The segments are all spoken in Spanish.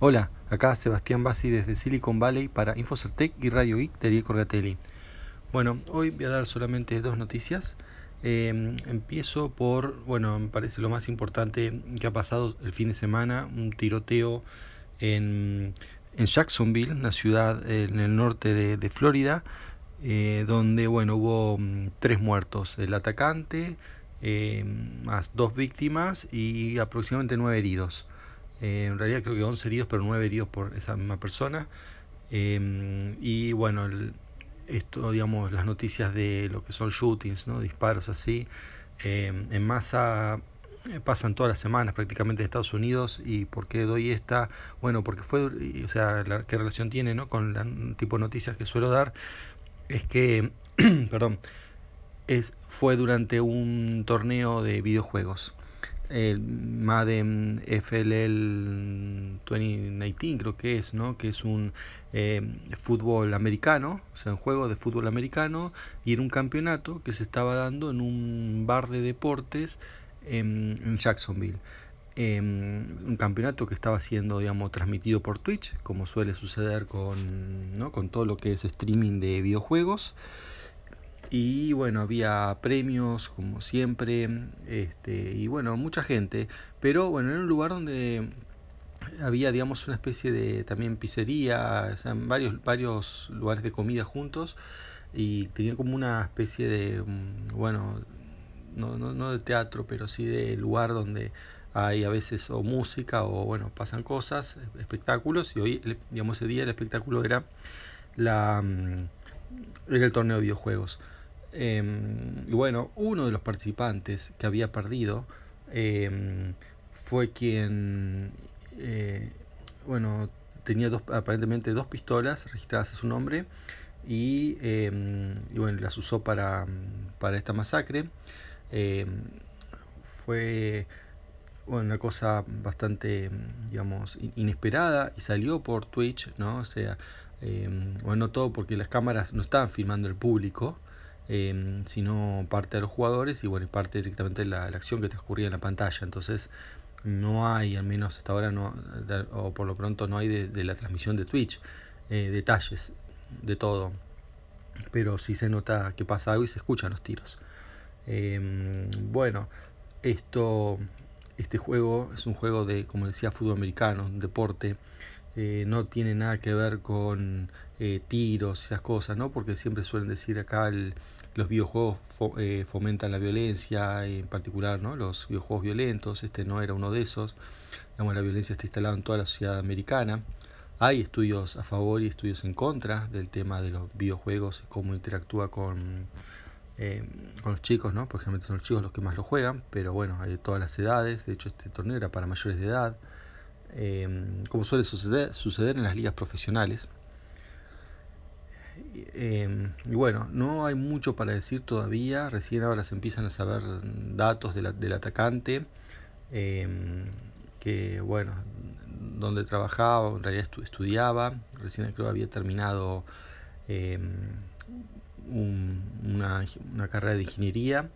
Hola, acá Sebastián Bassi desde Silicon Valley para Infocertec y Radio Geek de Diego Corgatelli. Bueno, hoy voy a dar solamente dos noticias. Eh, empiezo por, bueno, me parece lo más importante que ha pasado el fin de semana, un tiroteo en, en Jacksonville, una ciudad en el norte de, Florida, eh, donde, bueno, hubo mm, tres muertos, el atacante, eh, más dos víctimas y aproximadamente nueve heridos. Eh, en realidad creo que 11 heridos, pero 9 heridos por esa misma persona. Eh, y bueno, el, esto, digamos, las noticias de lo que son shootings, ¿no? disparos así, eh, en masa pasan todas las semanas prácticamente en Estados Unidos. Y por qué doy esta bueno porque fue o sea la, qué relación tiene no con el tipo de noticias que suelo dar es que perdón es fue durante un torneo de videojuegos el Madden FLL 2019 creo que es, ¿no? Que es un eh, fútbol americano, o sea, un juego de fútbol americano y era un campeonato que se estaba dando en un bar de deportes en, Jacksonville. Eh, un campeonato que estaba siendo, digamos, transmitido por Twitch, como suele suceder con, ¿no? con todo lo que es streaming de videojuegos y bueno, había premios como siempre, este, y bueno, mucha gente, pero bueno, era un lugar donde había digamos una especie de también pizzería, o sea, varios, varios lugares de comida juntos y tenía como una especie de, mm, bueno, no, no, no de teatro, pero sí de lugar donde hay a veces o música o bueno, pasan cosas, espectáculos y hoy, digamos, ese día el espectáculo era la mm, era el torneo de videojuegos. Eh, y bueno, uno de los participantes que había perdido eh, fue quien, eh, bueno, tenía dos, aparentemente dos pistolas registradas a su nombre y, y bueno, las usó para, para esta masacre. fue bueno, una cosa bastante, digamos, inesperada y salió por Twitch, ¿no? O sea, bueno, no todo porque las cámaras no estaban filmando el público, eh, sino parte de los jugadores y bueno, parte directamente de la, acción que transcurría en la pantalla. Entonces no hay, al menos hasta ahora, no, o por lo pronto no hay de, la transmisión de Twitch eh, detalles de todo. Pero sí se nota que pasa algo y se escuchan los tiros. Eh, bueno, esto, este juego es un juego de, como decía, fútbol americano, un deporte. Eh, no tiene nada que ver con eh, tiros esas cosas, ¿no? Porque siempre suelen decir acá el, los videojuegos eh, fomentan la violencia, en particular, ¿no? Los videojuegos violentos, este no era uno de esos. Digamos, la violencia está instalada en toda la sociedad americana. Hay estudios a favor y estudios en contra del tema de los videojuegos y cómo interactúa con, eh, los chicos, ¿no? Porque generalmente son los chicos los que más lo juegan, pero bueno, hay de todas las edades. De hecho, este torneo era para mayores de edad eh, como suele suceder, suceder, en las ligas profesionales. Eh, y bueno, no hay mucho para decir todavía, recién ahora se empiezan a saber datos de la, del atacante, eh, que bueno, donde trabajaba, en realidad estu estudiaba, recién creo había terminado eh, un, una, una carrera de ingeniería.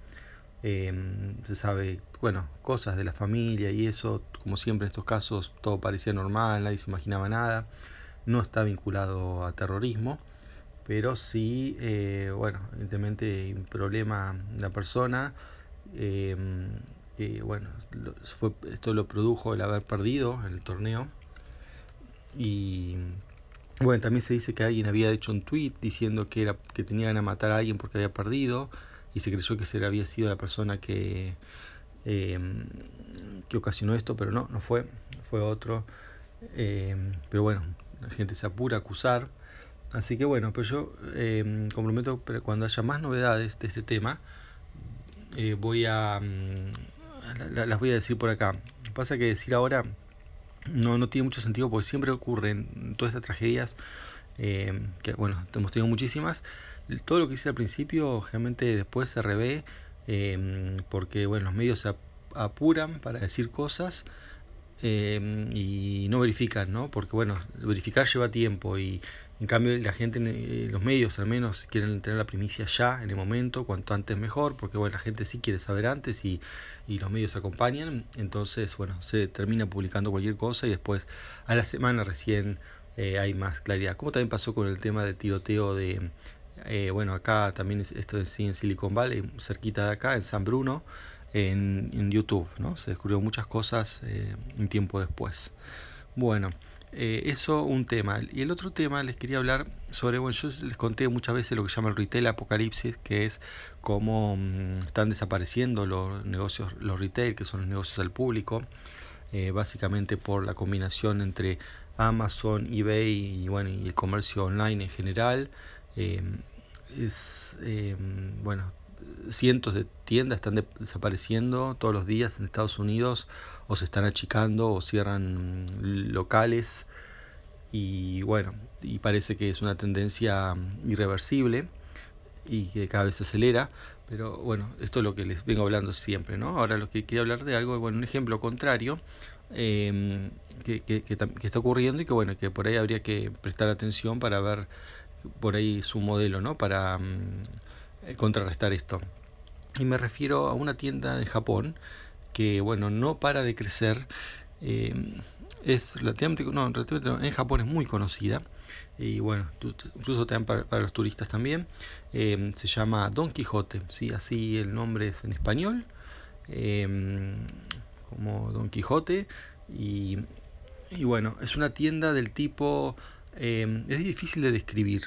Se sabe, bueno, cosas de la familia y eso, como siempre en estos casos todo parecía normal, nadie se imaginaba nada, no está vinculado a terrorismo, pero sí, eh, bueno, evidentemente un problema la persona, eh, que bueno, fue, esto lo produjo el haber perdido el torneo y bueno, también se dice que alguien había hecho un tweet diciendo que, era, que tenían a matar a alguien porque había perdido y se creyó que se había sido la persona que, eh, que ocasionó esto, pero no, no fue, fue otro. Eh, pero bueno, la gente se apura a acusar. Así que bueno, pero yo eh, comprometo cuando haya más novedades de este tema, eh, voy a mm, las voy a decir por acá. Pasa que decir ahora no, no tiene mucho sentido porque siempre ocurren todas estas tragedias, eh, que bueno, hemos tenido muchísimas, todo lo que hice al principio realmente después se revé eh, porque bueno, los medios se apuran para decir cosas y no verifican, ¿no? Porque bueno, verificar lleva tiempo y, En cambio, la gente, eh, los medios al menos quieren tener la primicia ya, en el momento, cuanto antes mejor, porque bueno, la gente sí quiere saber antes y, y los medios acompañan. Entonces, bueno, se termina publicando cualquier cosa y después a la semana recién eh, hay más claridad. Como también pasó con el tema del tiroteo de, eh, bueno, acá también esto es en Silicon Valley, cerquita de acá, en San Bruno, en, en YouTube, ¿no? Se descubrió muchas cosas eh, un tiempo después. Bueno, eh, eso un tema. Y el otro tema les quería hablar sobre, bueno, yo les conté muchas veces lo que se llama el retail apocalipsis, que es cómo mm, están desapareciendo los negocios, los retail, que son los negocios al público, eh, básicamente por la combinación entre Amazon, eBay y, bueno, y el comercio online en general. Eh, es, bueno, cientos de tiendas están desapareciendo todos los días en Estados Unidos o se están achicando o cierran locales y bueno, y parece que es una tendencia irreversible y que cada vez se acelera, pero bueno, esto es lo que les vengo hablando siempre, ¿no? Ahora lo que quería hablar de algo, bueno, un ejemplo contrario eh, que, que, que, está ocurriendo y que bueno, que por ahí habría que prestar atención para ver por ahí su modelo, ¿no? Para eh, contrarrestar esto. Y me refiero a una tienda de Japón que, bueno, no para de crecer. Eh, es relativamente, no, relativamente, en Japón es muy conocida y bueno, incluso también para, para los turistas también. Eh, se llama Don Quijote, ¿sí? así el nombre es en español, eh, como Don Quijote. Y, bueno, es una tienda del tipo, eh, es difícil de describir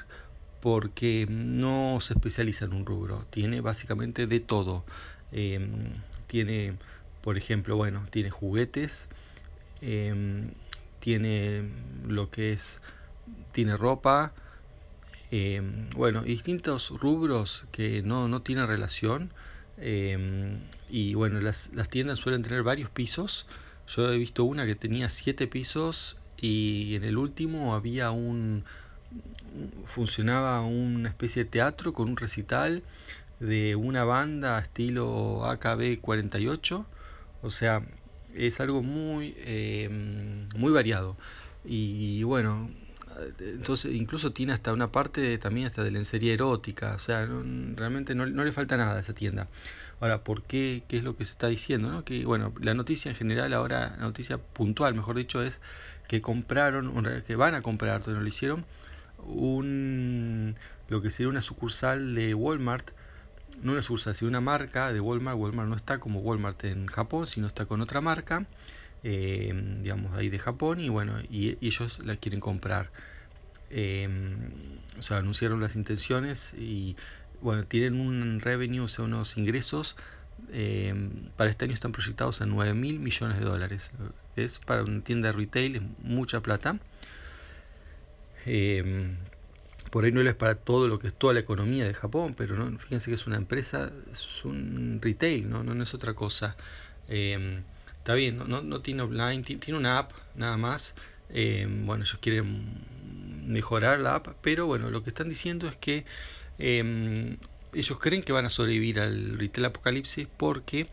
porque no se especializa en un rubro, tiene básicamente de todo. Eh, tiene, por ejemplo, bueno, tiene juguetes, eh, tiene lo que es, tiene ropa, eh, bueno, distintos rubros que no, no tienen relación. y bueno, las, las tiendas suelen tener varios pisos. Yo he visto una que tenía siete pisos y en el último había un funcionaba una especie de teatro con un recital de una banda estilo AKB 48 o sea es algo muy eh, muy variado. Y, bueno entonces incluso tiene hasta una parte también hasta de lencería erótica. O sea realmente no, no, le falta nada a esa tienda. Ahora por qué qué es lo que se está diciendo ¿no? que bueno la noticia en general ahora la noticia puntual mejor dicho es que compraron que van a comprar no lo hicieron un lo que sería una sucursal de Walmart, no una sucursal, sino una marca de Walmart. Walmart no está como Walmart en Japón, sino está con otra marca, eh, digamos, ahí de Japón, y bueno, y, ellos la quieren comprar. Eh, o sea, anunciaron las intenciones y bueno, tienen un revenue, o sea, unos ingresos eh, para este año están proyectados a 9 mil millones de dólares. Es para una tienda de retail, es mucha plata. Eh, por ahí no es para todo lo que es toda la economía de Japón, pero no, fíjense que es una empresa, es un retail, no, no, es otra cosa. Eh, está bien, no, no, tiene online, tiene una app nada más. Eh, bueno, ellos quieren mejorar la app, pero bueno, lo que están diciendo es que ellos creen que van a sobrevivir al retail apocalipsis porque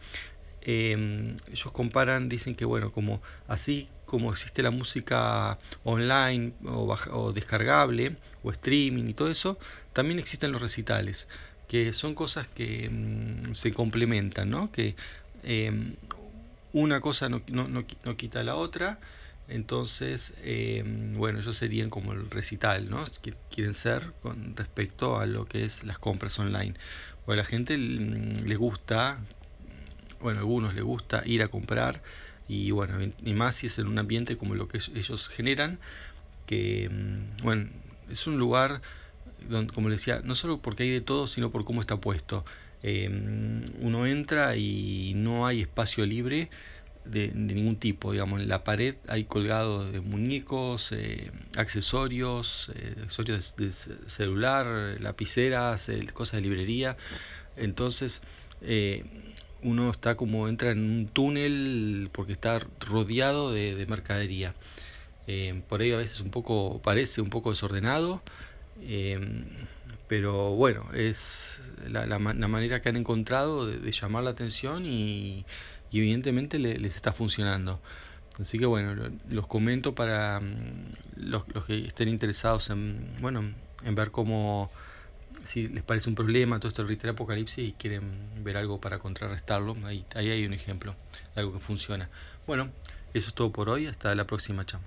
eh, ellos comparan, dicen que bueno, como así como existe la música online o, baja, o, descargable o streaming y todo eso, también existen los recitales, que son cosas que mmm, se complementan, ¿no? Que eh, una cosa no, no, no, no, quita la otra, entonces, bueno, ellos serían como el recital, ¿no? Quieren ser con respecto a lo que es las compras online. O a la gente les gusta, bueno, a algunos les gusta ir a comprar y bueno, y más si es en un ambiente como lo que ellos generan, que mm, bueno, es un lugar donde, como les decía, no solo porque hay de todo, sino por cómo está puesto. Eh, uno entra y no hay espacio libre de, de, ningún tipo, digamos, en la pared hay colgados de muñecos, eh, accesorios, eh, accesorios de, de, celular, lapiceras, cosas de librería, entonces eh, uno está como entra en un túnel porque está rodeado de, de mercadería. Eh, por ahí a veces un poco parece un poco desordenado, eh, pero bueno, es la, la, la, manera que han encontrado de, llamar la atención y, evidentemente le, les está funcionando. Así que bueno, los comento para mm, los, que estén interesados en, bueno, en ver cómo, si les parece un problema todo esto del apocalipsis y quieren ver algo para contrarrestarlo, ahí, ahí hay un ejemplo, algo que funciona. Bueno, eso es todo por hoy, hasta la próxima, chao.